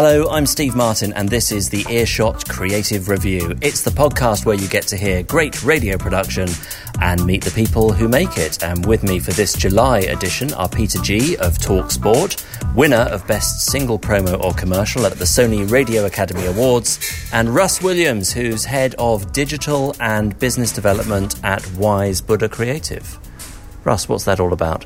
Hello, I'm Steve Martin, and this is the Earshot Creative Review. It's the podcast where you get to hear great radio production and meet the people who make it. And with me for this July edition are Peter G of Talk Sport, winner of Best Single Promo or Commercial at the Sony Radio Academy Awards, and Russ Williams, who's head of digital and business development at Wise Buddha Creative. Russ, what's that all about?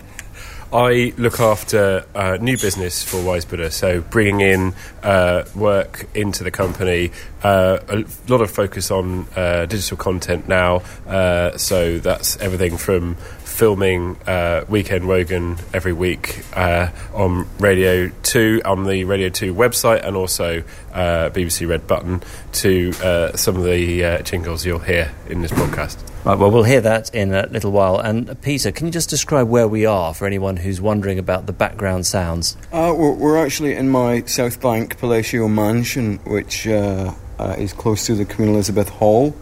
I look after uh, new business for Wise Buddha, so bringing in uh, work into the company. Uh, a lot of focus on uh, digital content now, uh, so that's everything from filming uh, Weekend Wogan every week uh, on Radio 2, on the Radio 2 website, and also uh, BBC Red Button to uh, some of the uh, jingles you'll hear in this podcast. Right, well, we'll hear that in a little while. And uh, Peter, can you just describe where we are for anyone who's wondering about the background sounds? We're, we're, actually in my South Bank Palatial mansion, which is close to the Queen Elizabeth Hall.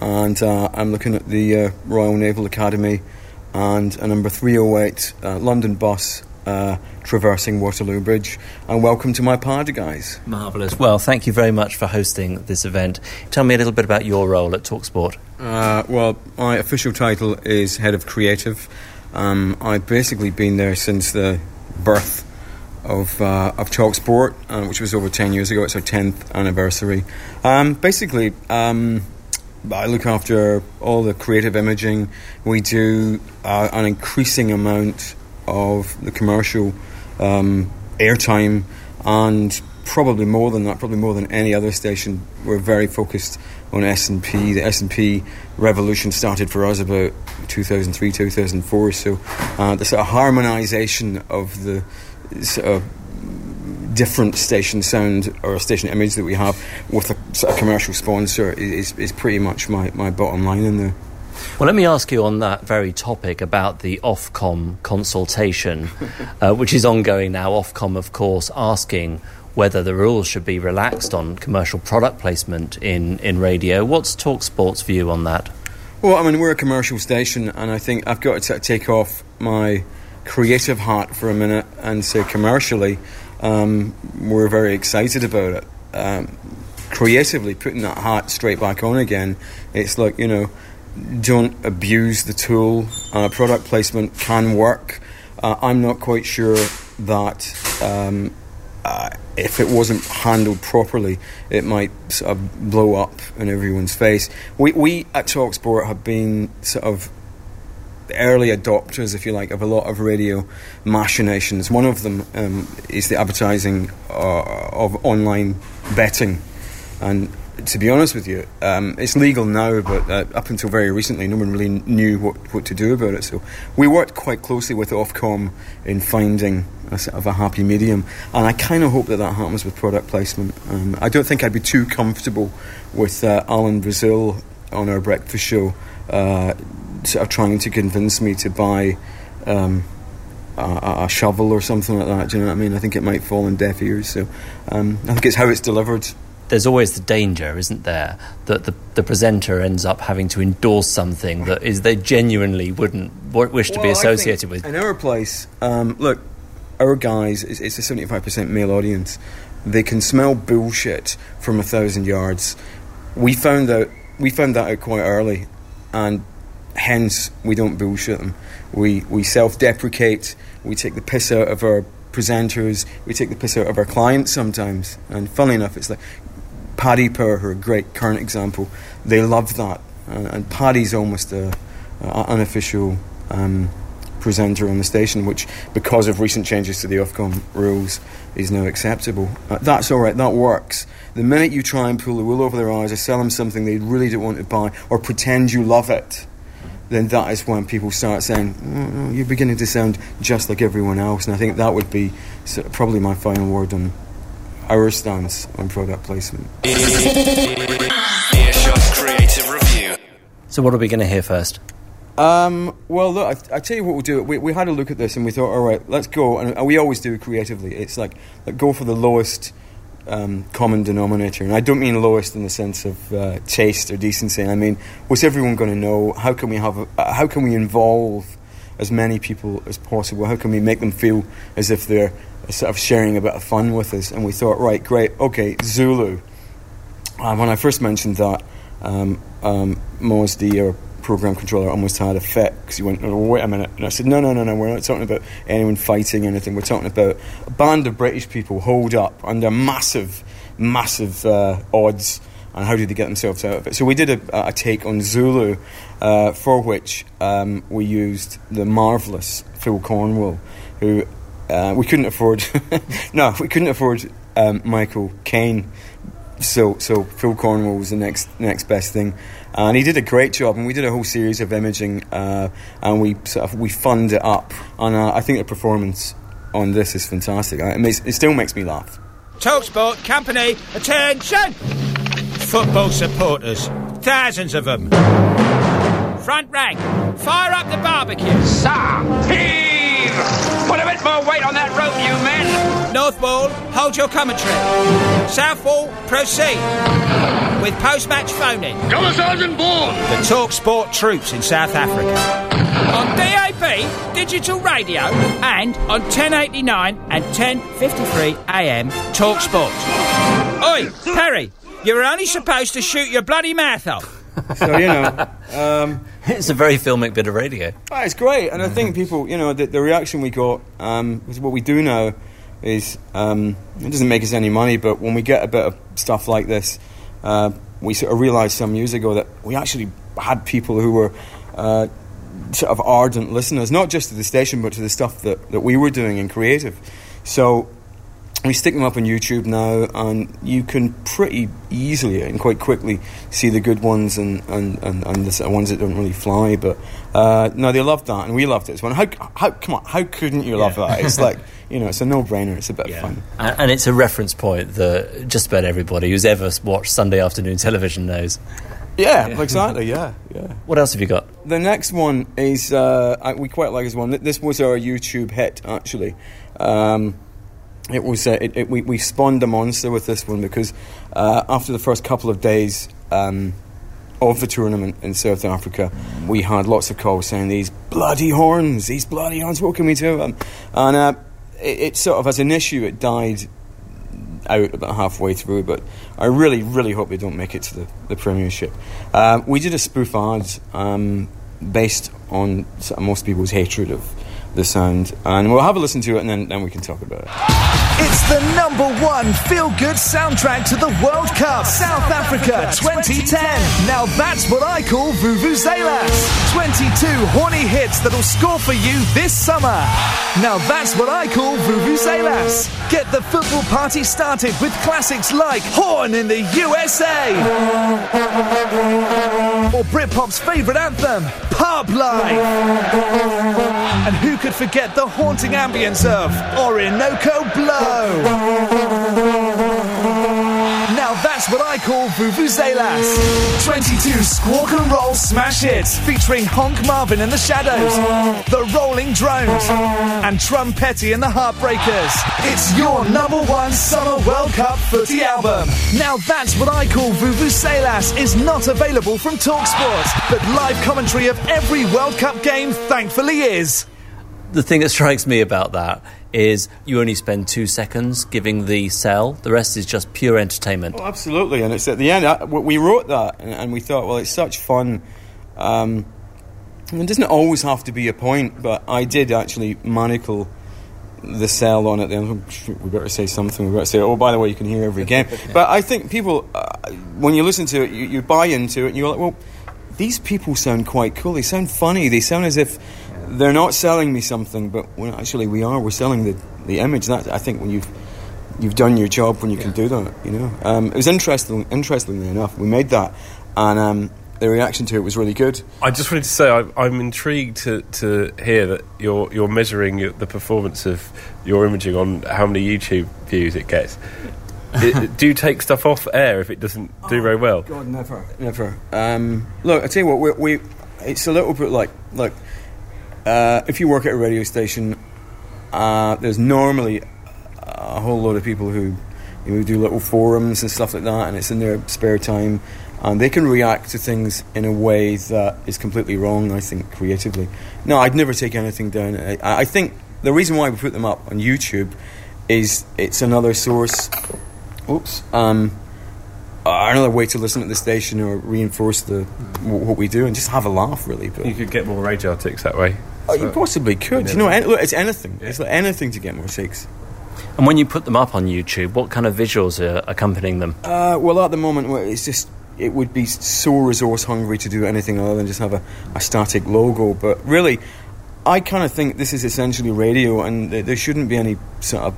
And I'm looking at the Royal Naval Academy and a number 308 uh, London bus uh, traversing Waterloo Bridge. And welcome to my party, guys. Marvellous. Well, thank you very much for hosting this event. Tell me a little bit about your role at Talksport. Uh, well, my official title is Head of Creative. Um, I've basically been there since the birth of, uh, of Talksport, uh, which was over 10 years ago. It's our 10th anniversary. Um, basically, um, I look after all the creative imaging. We do uh, an increasing amount of the commercial um, airtime, and probably more than that, probably more than any other station. We're very focused on S and P. The S and P revolution started for us about 2003, 2004. So uh, the sort of harmonisation of the sort of different station sound or station image that we have with a, sort of commercial sponsor is, is pretty much my, my bottom line in there. Well, let me ask you on that very topic about the Ofcom consultation, uh, which is ongoing now. Ofcom, of course, asking whether the rules should be relaxed on commercial product placement in, in radio. What's Talksport's view on that? Well, I mean, we're a commercial station, and I think I've got to take off my creative hat for a minute and say commercially, um, we're very excited about it. Um, creatively putting that hat straight back on again, it's like, you know, don't abuse the tool. Uh, product placement can work. Uh, I'm not quite sure that um, uh, if it wasn't handled properly, it might sort of blow up in everyone's face. We, we at Talksport have been sort of early adopters, if you like, of a lot of radio machinations. One of them um, is the advertising uh, of online betting. And to be honest with you, um, it's legal now, but uh, up until very recently, no one really knew what, what to do about it. So we worked quite closely with Ofcom in finding a sort of a happy medium, and I kind of hope that that happens with product placement. Um, I don't think I'd be too comfortable with uh, Alan Brazil on our breakfast show. Uh, of trying to convince me to buy um, a, a, shovel or something like that. Do you know what I mean? I think it might fall on deaf ears. So um, I think it's how it's delivered. There's always the danger, isn't there, that the, the presenter ends up having to endorse something that is they genuinely wouldn't wish to well, be associated with. In our place, um, look, our guys, it's, it's a 75% male audience. They can smell bullshit from a thousand yards. We found out we found that out quite early, and hence we don't bullshit them. We we self-deprecate. We take the piss out of our presenters. We take the piss out of our clients sometimes. And funnily enough, it's like Paddy Power, who are a great current example. They love that, and, and Paddy's almost a, a unofficial. Um, presenter on the station, which, because of recent changes to the Ofcom rules, is now acceptable. Uh, that's all right, that works. The minute you try and pull the wool over their eyes or sell them something they really don't want to buy or pretend you love it, then that is when people start saying, oh, you're beginning to sound just like everyone else. And I think that would be sort of probably my final word on our stance on product placement. So, what are we going to hear first? Um, well, look, I, I, tell you what we'll do. We, we had a look at this and we thought, all right, let's go. And, and we always do creatively. It's like, like go for the lowest um, common denominator. And I don't mean lowest in the sense of uh, taste or decency. I mean, what's everyone going to know? How can we have? A, uh, how can we involve as many people as possible? How can we make them feel as if they're sort of sharing a bit of fun with us, and we thought, right, great, okay, Zulu. Um, when I first mentioned that, um, um, the uh, program controller, almost had a fit because he went, oh, "Wait a minute!" And I said, "No, no, no, no. We're not talking about anyone fighting anything. We're talking about a band of British people holed up under massive, massive uh, odds." And how did they get themselves out of it? So we did a, a take on Zulu, uh, for which um, we used the marvelous Phil Cornwell, who uh, we couldn't afford. no, we couldn't afford um, Michael Caine. So, so Phil Cornwell was the next next best thing, and he did a great job. And we did a whole series of imaging, uh, and we sort of we funded it up. And uh, I think the performance on this is fantastic. It, makes, it still makes me laugh. Talksport company, attention! Football supporters, thousands of them. Front rank, fire up the barbecue. Sir, heave! Put a bit more weight on that rope, you men! North Wall, hold your commentary. South Wall, proceed. With post-match phoning. Colour Sergeant Bourne! The Talk Sport troops in South Africa. On DAB, digital radio, and on 1089 and 1053 AM Talk Sport. Oi, Perry, you were only supposed to shoot your bloody mouth off. So you know, um, It's a very filmic bit of radio. ah, it's great, and I think people, you know, the, the reaction we got um, is what we do now is um, it doesn't make us any money, but when we get a bit of stuff like this, uh, we sort of realised some years ago that we actually had people who were. Uh, sort of ardent listeners, not just to the station, but to the stuff that, that we were doing in creative. So we stick them up on YouTube now, and you can pretty easily and quite quickly see the good ones and, and, and, and the ones that don't really fly. But uh, no, they loved that, and we loved it as well. How, how, come on, how couldn't you love that? It's like, you know, it's a no brainer, it's a bit of fun. And, and it's a reference point that just about everybody who's ever watched Sunday afternoon television knows. Yeah, exactly, yeah, yeah. What else have you got? The next one is uh, we quite like this one. This was our YouTube hit actually. Um, it was uh, it, it, we, we spawned a monster with this one because uh, after the first couple of days um, of the tournament in South Africa, we had lots of calls saying these bloody horns, these bloody horns. What can we do? Um, and uh, it, it sort of as an issue, it died out about halfway through, but I really, really hope they don't make it to the, the Premiership. Uh, we did a spoof ad um, based on most people's hatred of the sound, and we'll have a listen to it and then, then we can talk about it. It's the number one feel good soundtrack to the World Cup. South Africa 2010. Now that's what I call Vuvuzelas. 22 horny hits that'll score for you this summer. Now that's what I call Vuvuzelas. Get the football party started with classics like Horn in the USA. Or Britpop's favourite anthem, Pub Life. And who could forget the haunting ambience of Orinoco Now that's what I call Vuvuzelas. 22 squawk and roll smash hits featuring Honk Marvin and the Shadows, the Rolling Drones, and Trumpetti and the Heartbreakers. It's your number one Summer World Cup footy album. Now that's what I call Vuvuzelas is not available from TalkSport, but live commentary of every World Cup game thankfully is. The thing that strikes me about that is you only spend two seconds giving the sell. The rest is just pure entertainment. Oh, absolutely, and it's at the end. I, we wrote that, and, and we thought, well, it's such fun. Um, and it doesn't always have to be a point, but I did actually manacle the sell on at the end. we better say something. We better say, oh, by the way, you can hear every game. but I think people, uh, when you listen to it, you, you buy into it, and you're like, well, these people sound quite cool. They sound funny. They sound as if they're not selling me something, but when actually we are. We're selling the, the image. That I think when you've you've done your job when you can do that. You know, um, it was interesting. Interestingly enough, we made that, and um, the reaction to it was really good. I just wanted to say I, I'm intrigued to, to hear that you're you're measuring your, the performance of your imaging on how many YouTube views it gets. it, do you take stuff off air if it doesn't do very well? God, never, never. Um, look, I tell you what, we, we it's a little bit like look. Uh, if you work at a radio station, uh, there's normally a whole lot of people who you know, do little forums and stuff like that, and it's in their spare time, and they can react to things in a way that is completely wrong. I think creatively. No, I'd never take anything down. I, I think the reason why we put them up on YouTube is it's another source. Oops. Um, another way to listen at the station or reinforce the what we do and just have a laugh, really. But You could get more RAJAR ticks that way. Oh, you possibly could. Yeah. You know, an- look, it's anything. It's like anything to get more takes. And when you put them up on YouTube, what kind of visuals are accompanying them? Uh, well, at the moment, it's just it would be so resource hungry to do anything other than just have a, a static logo. But really, I kind of think this is essentially radio, and th- there shouldn't be any sort of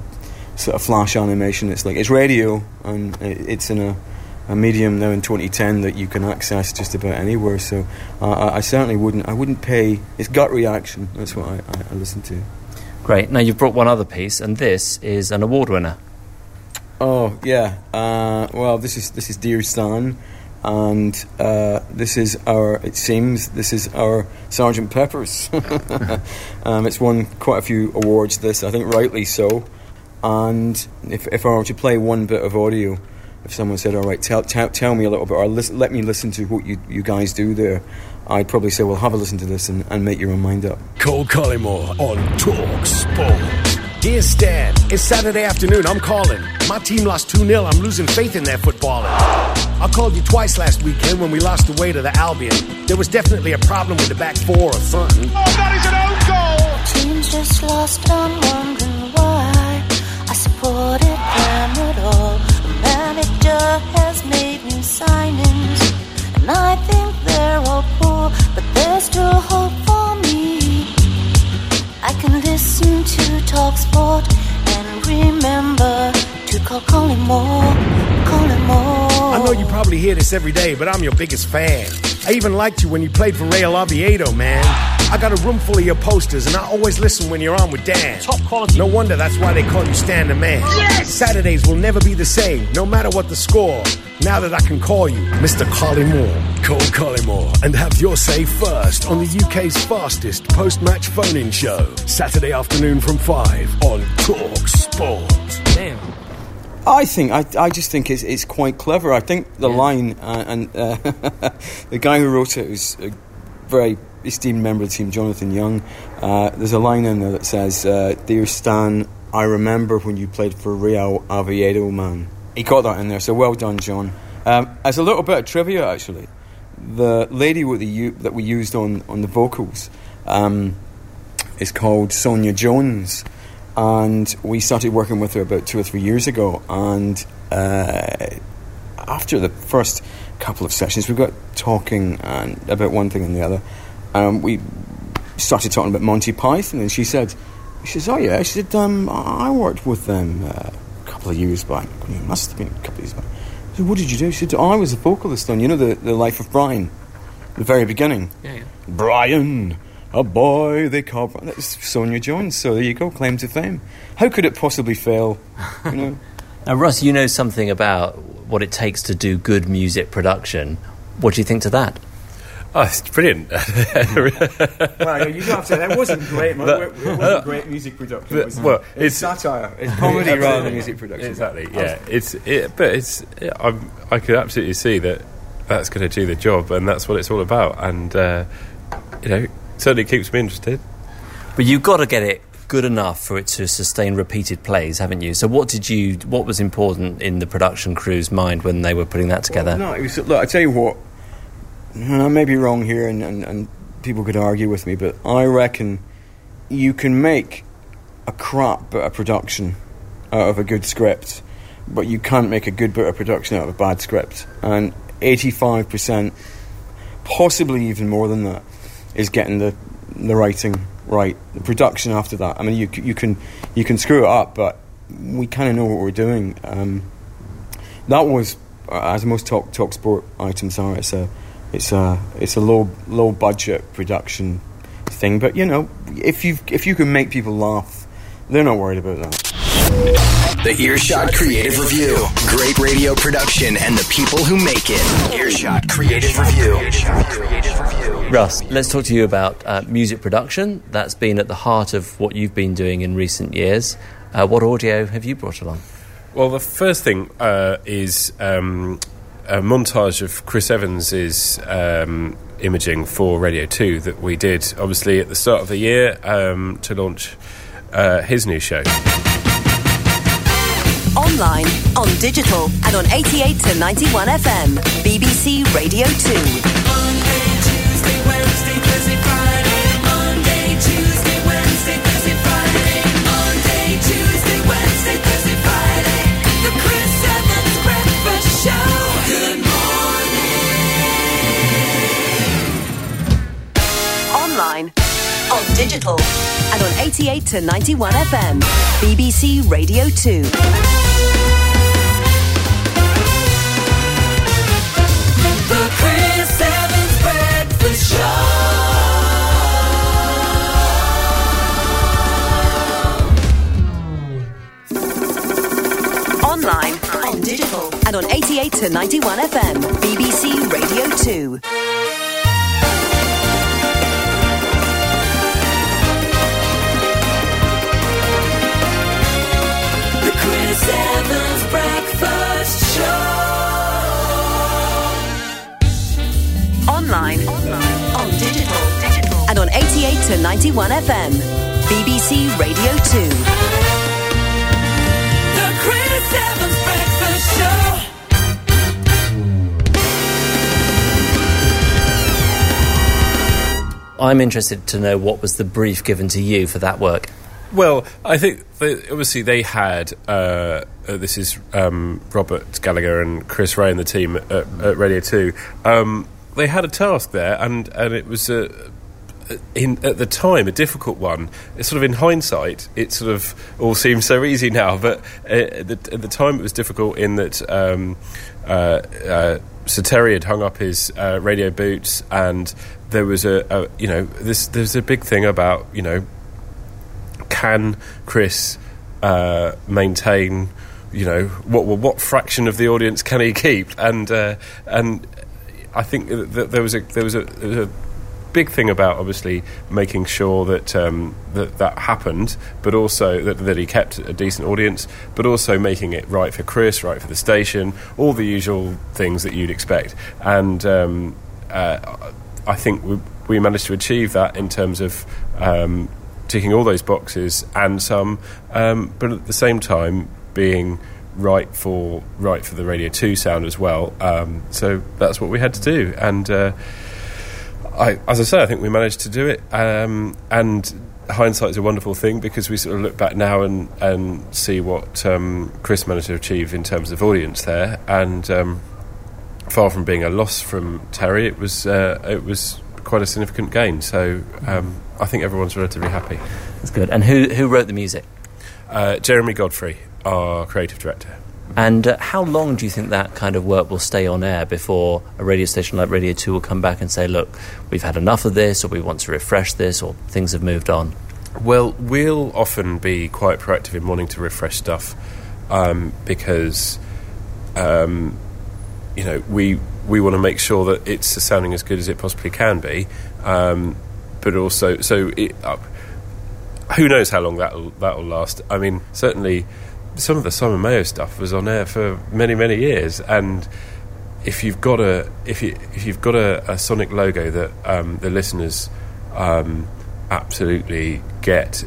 sort of flash animation. It's like it's radio, and it's in a, a medium now in 2010 that you can access just about anywhere. So uh, I, I certainly wouldn't. I wouldn't pay. It's gut reaction. That's what I, I, I listen to. Great. Now you've brought one other piece, and this is an award winner. Oh yeah. Uh, well, this is this is Dear Stan, and uh, this is our. It seems this is our Sergeant Pepper's. um, it's won quite a few awards. This I think rightly so. And if if I were to play one bit of audio, if someone said, "All right, tell tell, tell me a little bit," or listen, let me listen to what you you guys do there, I'd probably say, "Well, have a listen to this and, and make your own mind up." Cole Collymore on Talk Sport. Dear Stan, it's Saturday afternoon. I'm calling. My team lost 2 0. I'm losing faith in their footballing. I called you twice last weekend when we lost away to the Albion. There was definitely a problem with the back four or something. Oh, that is an old goal! Team just lost, I'm wondering why I supported them at all. Manager has made new signings, and I think they're all poor, but there's still hope for me. I can listen to Talk Sport and remember to call Collymore, Collymore. I know you probably hear this every day, but I'm your biggest fan. I even liked you when you played for Real Oviedo, man. I got a room full of your posters, and I always listen when you're on with Dan. Top quality. No wonder that's why they call you Stan the Man. Yes! Saturdays will never be the same, no matter what the score. Now that I can call you Mr. Collymore. Call Collymore and have your say first on the UK's fastest post-match phone-in show. Saturday afternoon from 5 on Talk Sport. Damn. I think I, I just think it's, it's quite clever. I think the line uh, and uh, the guy who wrote it was a very esteemed member of the team, Jonathan Young. Uh, there's a line in there that says, uh, "Dear Stan, I remember when you played for Real Oviedo, man." He got that in there, so well done, John. Um, as a little bit of trivia, actually, the lady with the u- that we used on on the vocals um, is called Sonia Jones and we started working with her about two or three years ago. And uh, after the first couple of sessions, we got talking and about one thing and the other. Um, we started talking about Monty Python, and she said, "She says, oh yeah," she said, um, "I worked with them uh, a couple of years back. It must have been a couple of years back." I said, "What did you do?" She said, oh, "I was a vocalist on, you know, the the Life of Brian, the very beginning." Yeah, yeah. Brian, a boy they call Brian. That's Sonia Jones. So there you go, claim to fame. How could it possibly fail? You know. Now, Russ, you know something about what it takes to do good music production. What do you think to that? Oh, it's brilliant. well, you have to. Say that wasn't great. But- it wasn't great music production. But- was it? well, it's, it's- satire. It's comedy rather than music production. Exactly. Yeah. It's it, but it's yeah, I'm, I could absolutely see that that's going to do the job, and that's what it's all about. And uh, you know, certainly keeps me interested. But you've got to get it good enough for it to sustain repeated plays, haven't you? So, what did you? What was important in the production crew's mind when they were putting that together? Well, no, it was, look, I tell you what. And I may be wrong here, and, and, and people could argue with me, but I reckon you can make a crap bit of production out of a good script, but you can't make a good bit of production out of a bad script. And eighty-five percent, possibly even more than that, is getting the the writing right. The production after that. I mean, you you can you can screw it up, but we kind of know what we're doing. Um, that was uh, as most talk talk sport items are. It's a it's a it's a low low budget production thing. But you know, if you if you can make people laugh, they're not worried about that. The Earshot Creative Review. Great radio production and the people who make it. Earshot Creative Review. Russ, let's talk to you about uh, music production. That's been at the heart of what you've been doing in recent years. Uh, what audio have you brought along? Well, the first thing uh, is um, a montage of Chris Evans's um, imaging for Radio 2 that we did, obviously, at the start of the year um, to launch uh, his new show. Online, on digital, and on 88 to 91 FM. BBC Radio 2. Online, on digital, and on 88 to 91 FM. BBC Radio 2. The Chris Evans Breakfast Online, on digital, and on 88 to 91 FM. BBC Radio 2. Online, on digital, and on 88 to 91 FM. BBC Radio 2. The Chris Evans Breakfast Show. I'm interested to know what was the brief given to you for that work. Well, I think they, obviously they had. Uh, uh, this is um, Robert Gallagher and Chris Ray and the team at, at Radio Two. Um, they had a task there, and and it was a. In, at the time, a difficult one. It's sort of in hindsight, it sort of all seems so easy now. But uh, at, the, at the time, it was difficult in that um, uh, uh, Sir Terry had hung up his uh, radio boots, and there was a, a you know this there's a big thing about you know can Chris uh, maintain, you know, what what fraction of the audience can he keep? And uh, and I think that there was a there was a, there was a big thing about obviously making sure that um, that that happened, but also that, that he kept a decent audience, but also making it right for Chris, right for the station, all the usual things that you'd expect. And um, uh, I think we, we managed to achieve that in terms of um, ticking all those boxes and some, um, but at the same time being right for right for the Radio Two sound as well. Um, so that's what we had to do, and uh, I, as I say, I think we managed to do it. Um, and hindsight is a wonderful thing because we sort of look back now and and see what um, Chris managed to achieve in terms of audience there, and um, far from being a loss from Terry, it was uh, it was quite a significant gain. So um, I think everyone's relatively happy. That's good. And who who wrote the music? Uh, Jeremy Godfrey, our creative director. And uh, how long do you think that kind of work will stay on air before a radio station like Radio 2 will come back and say, look, we've had enough of this, or we want to refresh this, or things have moved on? Well, we'll often be quite proactive in wanting to refresh stuff um, because, um, you know, we we want to make sure that it's sounding as good as it possibly can be, um, but also so it, uh, who knows how long that'll that'll last. I mean, certainly some of the Simon Mayo stuff was on air for many many years, and if you've got a if you if you've got a, a sonic logo that um, the listeners um, absolutely get,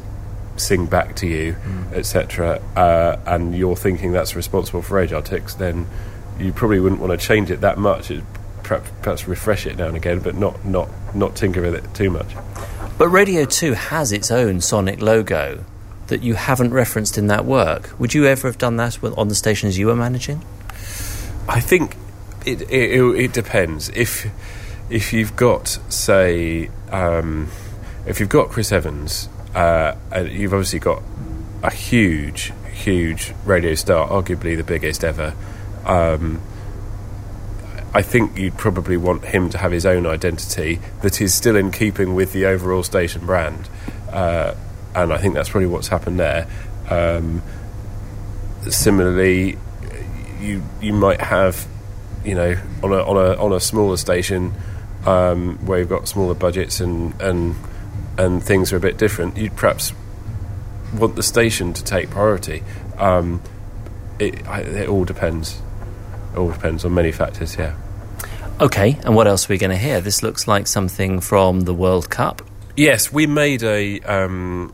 sing back to you, etc., uh, and you're thinking that's responsible for age artics, then you probably wouldn't want to change it that much. It, perhaps, refresh it now and again, but not not not tinker with it too much. But Radio 2 has its own sonic logo that you haven't referenced in that work. Would you ever have done that with- on the stations you were managing? I think it it, it, it depends. If if you've got say um, if you've got Chris Evans, uh, and you've obviously got a huge huge radio star, arguably the biggest ever. Um, I think you'd probably want him to have his own identity that is still in keeping with the overall station brand, uh, and I think that's probably what's happened there. Um, similarly, you you might have, you know, on a on a on a smaller station um, where you've got smaller budgets and and and things are a bit different. You'd perhaps want the station to take priority. Um, it it all depends. It all depends on many factors. Yeah. Okay, and what else are we going to hear? This looks like something from the World Cup. Yes, we made a um,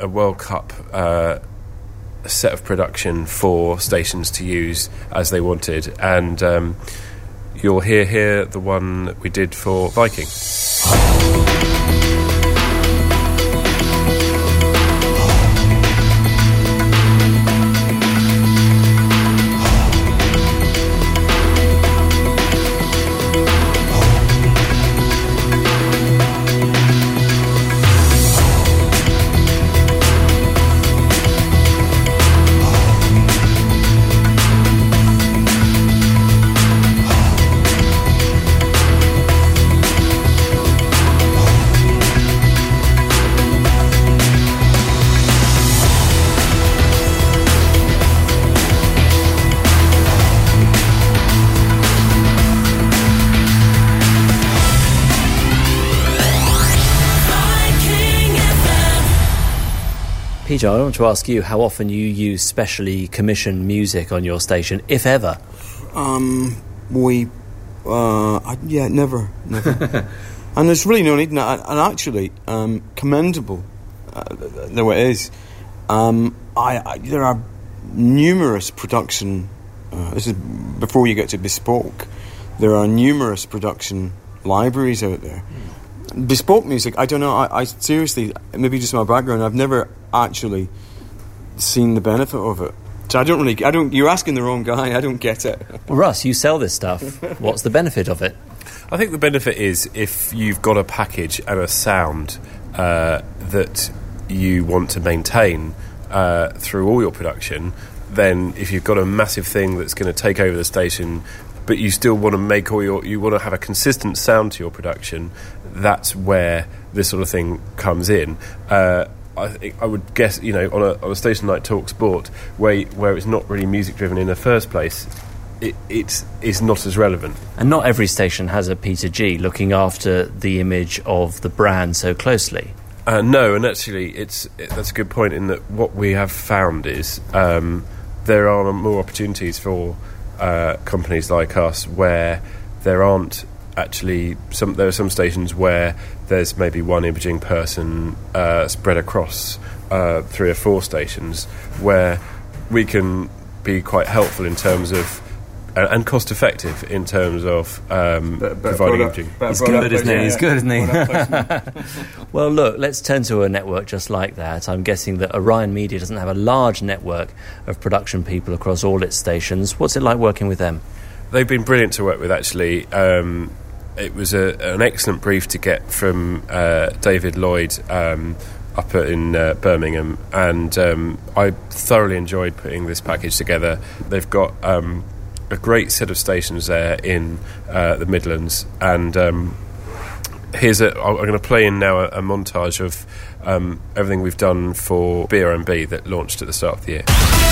a World Cup uh, a set of production for stations to use as they wanted, and um, you'll hear here the one that we did for Viking. Peter, I want to ask you how often you use specially commissioned music on your station, if ever. Um, we, uh, I, yeah, never, never. and there's really no need, and, and actually, um, commendable, uh, though it is. Um, I, I, there are numerous production. Uh, this is before you get to bespoke. There are numerous production libraries out there. Bespoke music, I don't know. I, I seriously, maybe just my background. I've never actually seen the benefit of it. So I don't really. I don't. You're asking the wrong guy. I don't get it. Well, Russ, you sell this stuff. What's the benefit of it? I think the benefit is if you've got a package and a sound uh, that you want to maintain uh, through all your production, then if you've got a massive thing that's going to take over the station, but you still want to make all your, you want to have a consistent sound to your production, that's where this sort of thing comes in. Uh, I, think, I would guess, you know, on a, on a station like Talk Sport, where where it's not really music driven in the first place, it, it's it's not as relevant. And not every station has a Peter G looking after the image of the brand so closely. Uh, no, and actually, it's it, that's a good point. In that, what we have found is um, there are more opportunities for uh, companies like us where there aren't actually some. There are some stations where there's maybe one imaging person uh, spread across uh, three or four stations, where we can be quite helpful in terms of. uh, And cost effective in terms of um, providing imaging. He's good, isn't he? He's good, isn't he? well, look, let's turn to a network just like that. I'm guessing that Orion Media doesn't have a large network of production people across all its stations. What's it like working with them? They've been brilliant to work with, actually. Um, it was a, an excellent brief to get from uh, David Lloyd um, up in uh, Birmingham, and um, I thoroughly enjoyed putting this package together. They've got um, a great set of stations there in uh, the Midlands, and um, here's a. I'm going to play in now a, a montage of um, everything we've done for BRMB that launched at the start of the year.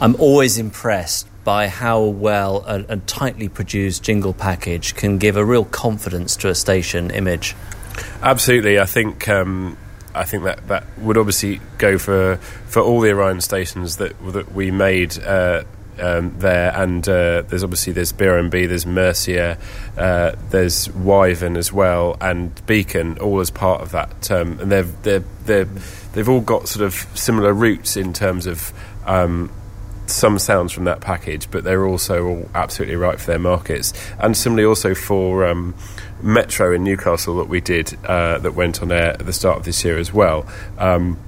I'm always impressed by how well a, a tightly produced jingle package can give a real confidence to a station image. Absolutely, I think um, I think that, that would obviously go for for all the Orion stations that that we made. Uh, um, there and uh, there's obviously there's BRMB, there's Mercia, uh, there's Wyvern as well, and Beacon, all as part of that. Um, and they've they're, they're, they've all got sort of similar roots in terms of um, some sounds from that package, but they're also all absolutely right for their markets. And similarly, also for um, Metro in Newcastle that we did uh, that went on air at the start of this year as well. Um,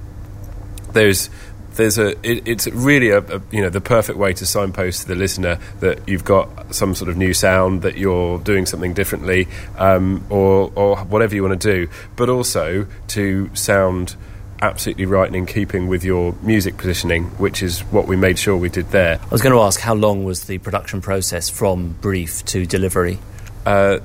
there's there's a it, it's really a, a you know the perfect way to signpost to the listener that you've got some sort of new sound that you're doing something differently um, or or whatever you want to do, but also to sound absolutely right and in keeping with your music positioning, which is what we made sure we did there. I was going to ask how long was the production process from brief to delivery? Uh,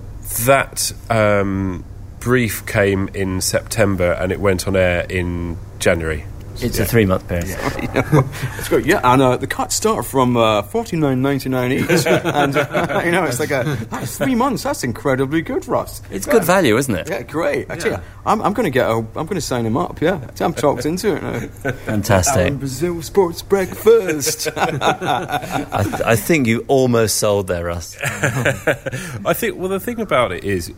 that um, brief came in September and it went on air in January. It's a three month period. It's great, yeah. And uh, the cuts start from uh, forty nine ninety nine each, and uh, you know it's like a that's three months. That's incredibly good for us. It's good value, isn't it? Yeah, great. I tell you, I'm, I'm going to get. A, I'm going to sign him up. Yeah, I'm talked into it now. Fantastic. Alan Brazil Sports Breakfast. I, th- I think you almost sold there, Russ. I think. Well, the thing about it is,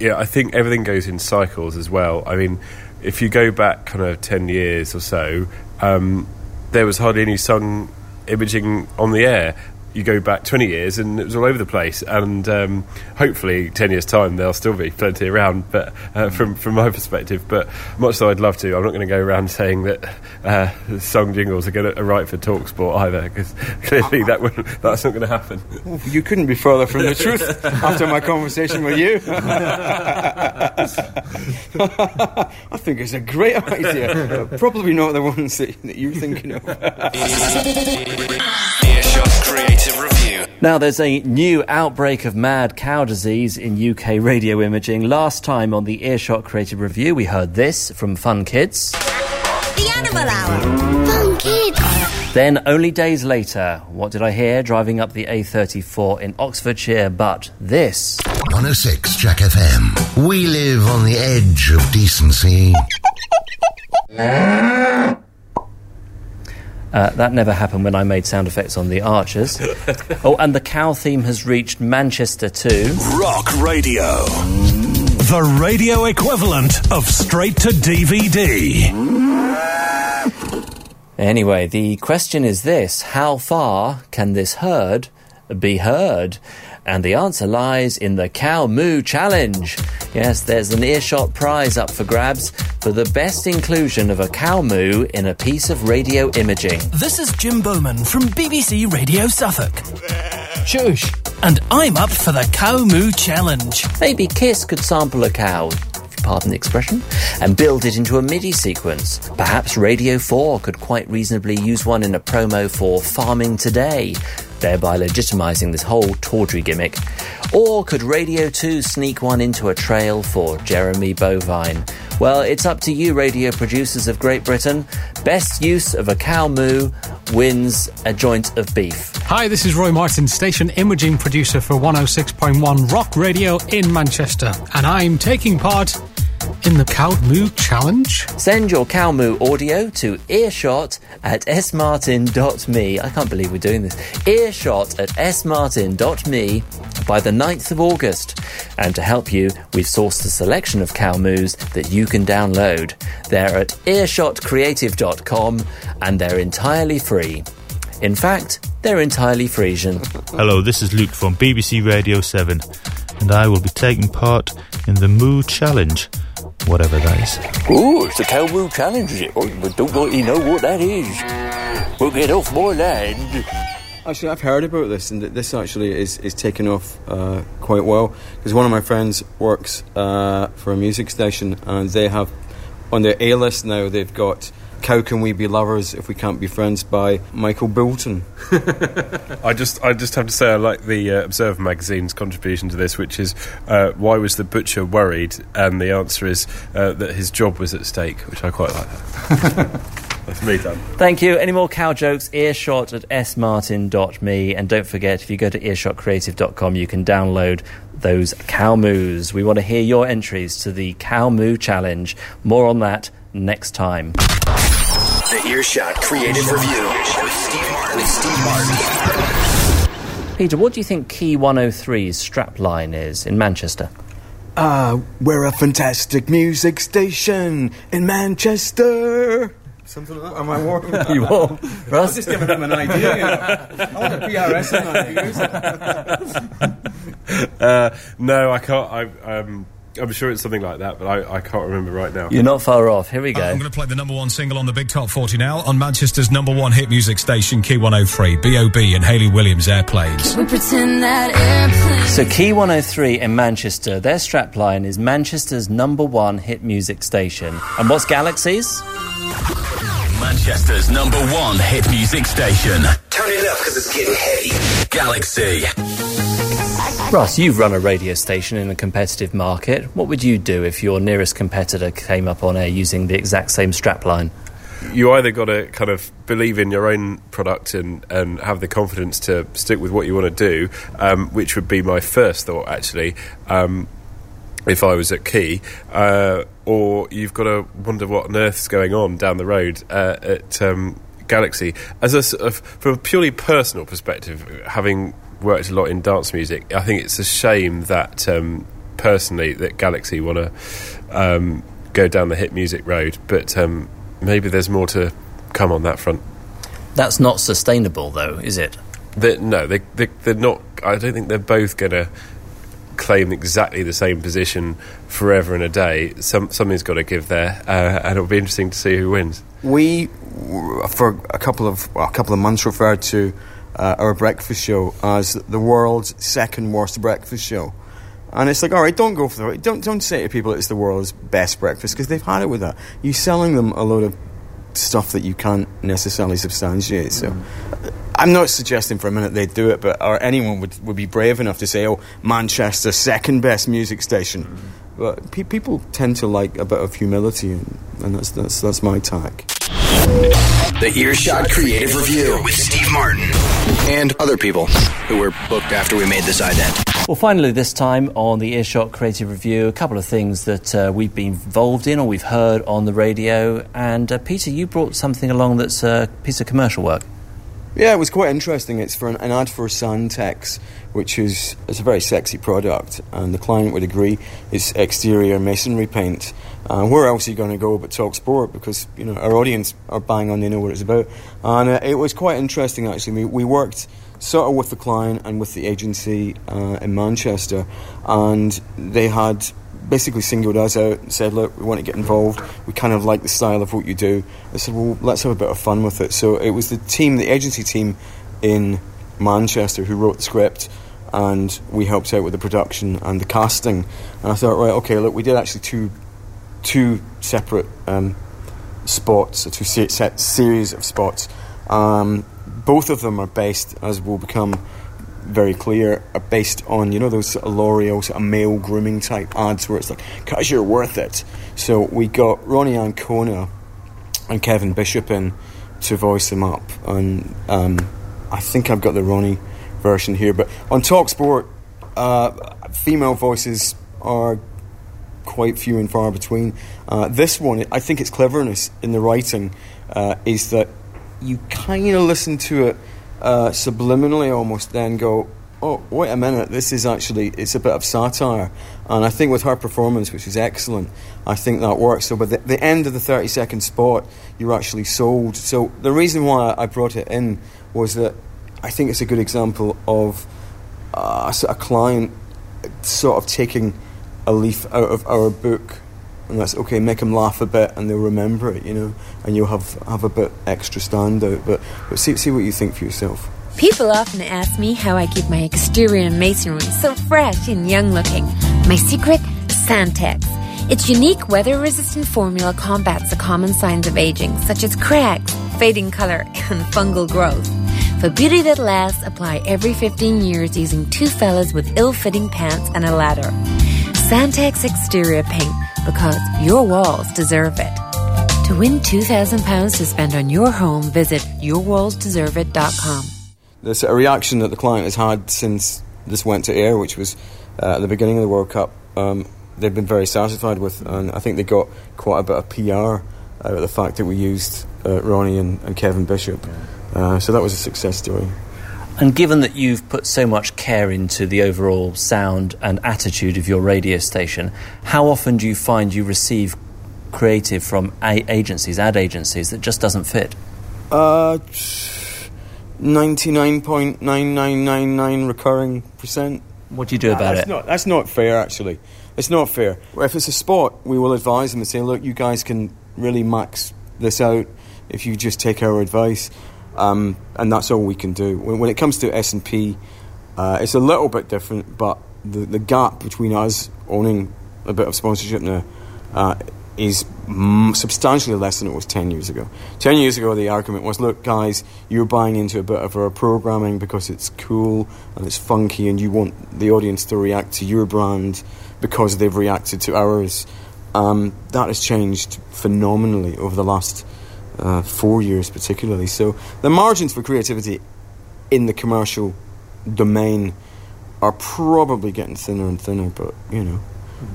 yeah, I think everything goes in cycles as well. I mean, if you go back kind of ten years or so, um, there was hardly any sun imaging on the air. You go back 20 years and it was all over the place. And um, hopefully, 10 years' time, there'll still be plenty around. But uh, from from my perspective, but much though I'd love to, I'm not going to go around saying that uh, song jingles are going to write for Talksport either, because clearly that wouldn't, that's not going to happen. you couldn't be further from the truth after my conversation with you. I think it's a great idea. Probably not the ones that, that you're thinking of. Earshot Creative Review. Now, there's a new outbreak of mad cow disease in UK radio imaging. Last time on the Earshot Creative Review, we heard this from Fun Kids. The Animal Hour. Fun Kids. Then, only days later, what did I hear driving up the A34 in Oxfordshire but this? 106 Jack FM. We live on the edge of decency. Uh, that never happened when I made sound effects on the Archers. oh, and the cow theme has reached Manchester too. Rock Radio. The radio equivalent of straight to DVD. Anyway, the question is this How far can this herd be heard? And the answer lies in the Cow Moo Challenge. Yes, there's an earshot prize up for grabs for the best inclusion of a cow moo in a piece of radio imaging. This is Jim Bowman from BBC Radio Suffolk. Shush. And I'm up for the Cow Moo Challenge. Maybe Kiss could sample a cow, if you pardon the expression, and build it into a MIDI sequence. Perhaps Radio 4 could quite reasonably use one in a promo for Farming Today, thereby legitimising this whole tawdry gimmick. Or could Radio 2 sneak one into a trail for Jeremy Bovine? Well, it's up to you, radio producers of Great Britain. Best use of a cow moo wins a joint of beef. Hi, this is Roy Martin, station imaging producer for 106.1 Rock Radio in Manchester, and I'm taking part in the Cow Moo Challenge. Send your cow moo audio to earshot at smartin.me. I can't believe we're doing this. Earshot at smartin.me by the 9th of August. And to help you, we've sourced a selection of cow moos that you can download. They're at earshotcreative.com and they're entirely free. In fact, they're entirely Frisian. Hello, this is Luke from BBC Radio 7, and I will be taking part in the Moo Challenge, whatever that is. Oh, it's the Cow Moo Challenge, it? Oh, but don't really know what that is. We'll get off more land. Actually, I've heard about this, and this actually is, is taken off uh, quite well because one of my friends works uh, for a music station, and they have on their A list now. They've got "How Can We Be Lovers If We Can't Be Friends" by Michael Bolton. I just, I just have to say, I like the uh, Observer magazine's contribution to this, which is uh, why was the butcher worried? And the answer is uh, that his job was at stake, which I quite like. That. That's me done. Thank you. Any more cow jokes? Earshot at smartin.me. And don't forget, if you go to earshotcreative.com, you can download those cow moos. We want to hear your entries to the Cow Moo Challenge. More on that next time. The Earshot Creative Review with Steve Martin. With Steve Martin. Peter, what do you think Key 103's strapline is in Manchester? Ah, we're a fantastic music station in Manchester. Something like that. Am I warm? You warm? I was just giving them an idea. You know. I want a PRS on that. Uh, no, I can't. I, um, I'm sure it's something like that, but I, I can't remember right now. You're not far off. Here we go. Uh, I'm going to play the number one single on the Big Top 40 now on Manchester's number one hit music station, Key 103, B.O.B. and Hayley Williams Airplanes. We pretend that airplane. So, Key 103 in Manchester, their strapline is Manchester's number one hit music station. And what's Galaxy's? Manchester's number one hit music station. Turn it up because it's getting heavy. Galaxy. Russ, you've run a radio station in a competitive market. What would you do if your nearest competitor came up on air using the exact same strapline? you either got to kind of believe in your own product and, and have the confidence to stick with what you want to do, um, which would be my first thought actually. Um, if I was at Key, uh, or you've got to wonder what on earth's going on down the road uh, at um, Galaxy. As a sort of, from a purely personal perspective, having worked a lot in dance music, I think it's a shame that um, personally that Galaxy want to um, go down the hit music road, but um, maybe there's more to come on that front. That's not sustainable, though, is it? They, no, they, they, they're not. I don't think they're both going to claim exactly the same position forever and a day. Some, something's got to give there, uh, and it'll be interesting to see who wins. We, for a couple of well, a couple of months, referred to uh, our breakfast show as the world's second worst breakfast show. And it's like, all right, don't go for the don't don't say to people it's the world's best breakfast because they've had it with that. You're selling them a load of stuff that you can't necessarily substantiate. So, I'm not suggesting for a minute they'd do it, but or anyone would would be brave enough to say, oh, Manchester's second best music station. But pe- people tend to like a bit of humility, and, and that's that's that's my tack. The Earshot Creative Review with Steve Martin and other people who were booked after we made this ident. Well, finally, this time on the Earshot Creative Review, a couple of things that uh, we've been involved in or we've heard on the radio. And uh, Peter, you brought something along that's a piece of commercial work. Yeah, it was quite interesting. It's for an, an ad for Sandtex, which is it's a very sexy product, and the client would agree it's exterior masonry paint. Uh, where else are you going to go but Talk Sport? Because you know our audience are bang on, they know what it's about. And uh, it was quite interesting actually. We, we worked sort of with the client and with the agency uh, in Manchester, and they had basically singled us out and said, "Look, we want to get involved. We kind of like the style of what you do." I said, "Well, let's have a bit of fun with it." So it was the team, the agency team in Manchester, who wrote the script, and we helped out with the production and the casting. And I thought, right, okay, look, we did actually two two separate um, spots, or two se- set series of spots. Um, both of them are based, as will become very clear, are based on you know those sort L'Oreal sort of male grooming type ads where it's like, "Cause you're worth it." So we got Ronni Ancona and Kevin Bishop in to voice them up, and um, I think I've got the Ronni version here. But on Talksport, uh, female voices are quite few and far between. Uh, this one, I think its cleverness in the writing uh, is that you kind of listen to it uh, subliminally almost, then go, oh, wait a minute, this is actually, it's a bit of satire. And I think with her performance, which is excellent, I think that works. So by the, the end of the 30 second spot, you're actually sold. So the reason why I brought it in was that I think it's a good example of uh, a client sort of taking a leaf out of our book and that's okay make them laugh a bit and they'll remember it you know and you'll have have a bit extra standout but but see, see what you think for yourself People often ask me how I keep my exterior masonry so fresh and young looking. My secret? Sandtex. Its unique weather resistant formula combats the common signs of aging, such as cracks, fading color, and fungal growth. For beauty that lasts, apply every 15 years using two fellas with ill fitting pants and a ladder. Sandtex exterior paint, because your walls deserve it. To win £2,000 to spend on your home, visit yourwalls.deserveit.com. There's a reaction that the client has had since this went to air, which was uh, at the beginning of the World Cup. Um, they've been very satisfied with, and I think they got quite a bit of PR out of the fact that we used uh, Ronni and, and Kevin Bishop. Uh, so that was a success story. And given that you've put so much care into the overall sound and attitude of your radio station, how often do you find you receive creative from a- agencies, ad agencies, that just doesn't fit? Uh, 99.9999 recurring percent. What do you do about that's it? Not, that's not fair, actually. It's not fair. If it's a spot, we will advise them and say, look, you guys can really max this out if you just take our advice. Um, and that's all we can do. When, when it comes to S&P, uh, it's a little bit different, but the, the gap between us owning a bit of sponsorship now uh, is mm, substantially less than it was 10 years ago. 10 years ago, the argument was look, guys, you're buying into a bit of our programming because it's cool and it's funky, and you want the audience to react to your brand because they've reacted to ours. Um, that has changed phenomenally over the last uh, four years, particularly. So the margins for creativity in the commercial domain are probably getting thinner and thinner, but you know,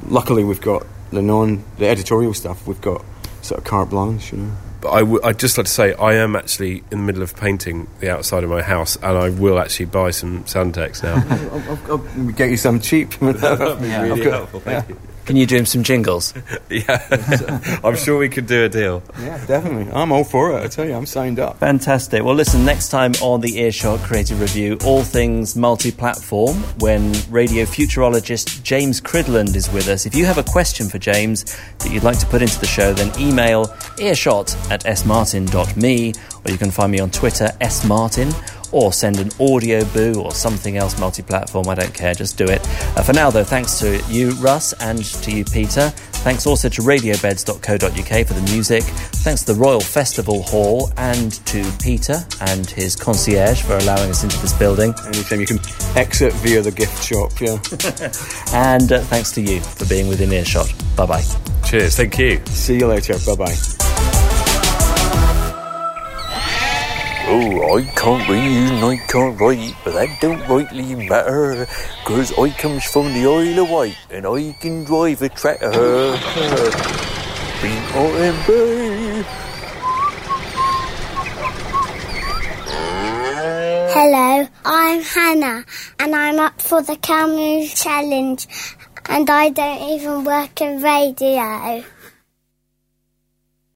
luckily we've got the non the editorial stuff. We've got sort of carte blanche, you know. But I w- I'd just like to say I am actually in the middle of painting the outside of my house, and I will actually buy some Sandtex now. I'll, I'll, I'll get you some cheap. That'd be really helpful, thank you. Can you do him some jingles? yeah, I'm sure we could do a deal. Yeah, definitely. I'm all for it. I tell you, I'm signed up. Fantastic. Well, listen, next time on the Earshot Creative Review, all things multi platform, when radio futurologist James Cridland is with us. If you have a question for James that you'd like to put into the show, then email earshot at smartin.me, or you can find me on Twitter, smartin, or send an Audioboo or something else multi platform. I don't care, just do it. Uh, for now, though, thanks to you, Russ, and to you, Peter. Thanks also to radiobeds.co.uk for the music. Thanks to the Royal Festival Hall and to Peter and his concierge for allowing us into this building. Anytime you can exit via the gift shop, yeah. and uh, thanks to you for being within earshot. Bye bye. Cheers. Thank you. See you later. Bye bye. Oh, I can't read and I can't write, but that don't rightly matter, 'cause I comes from the Isle of Wight and I can drive a tractor. B-O-M-B. Hello, I'm Hannah, and I'm up for the Calmu Challenge, and I don't even work in radio.